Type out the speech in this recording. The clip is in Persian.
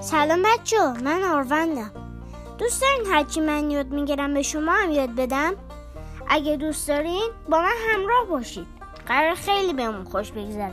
سلام بچه من آروندم. دوست دارین هرچی من یاد می‌گیرم به شما هم یاد بدم؟ اگه دوست دارین با من همراه باشید. قرار خیلی بهمون خوش بگذره.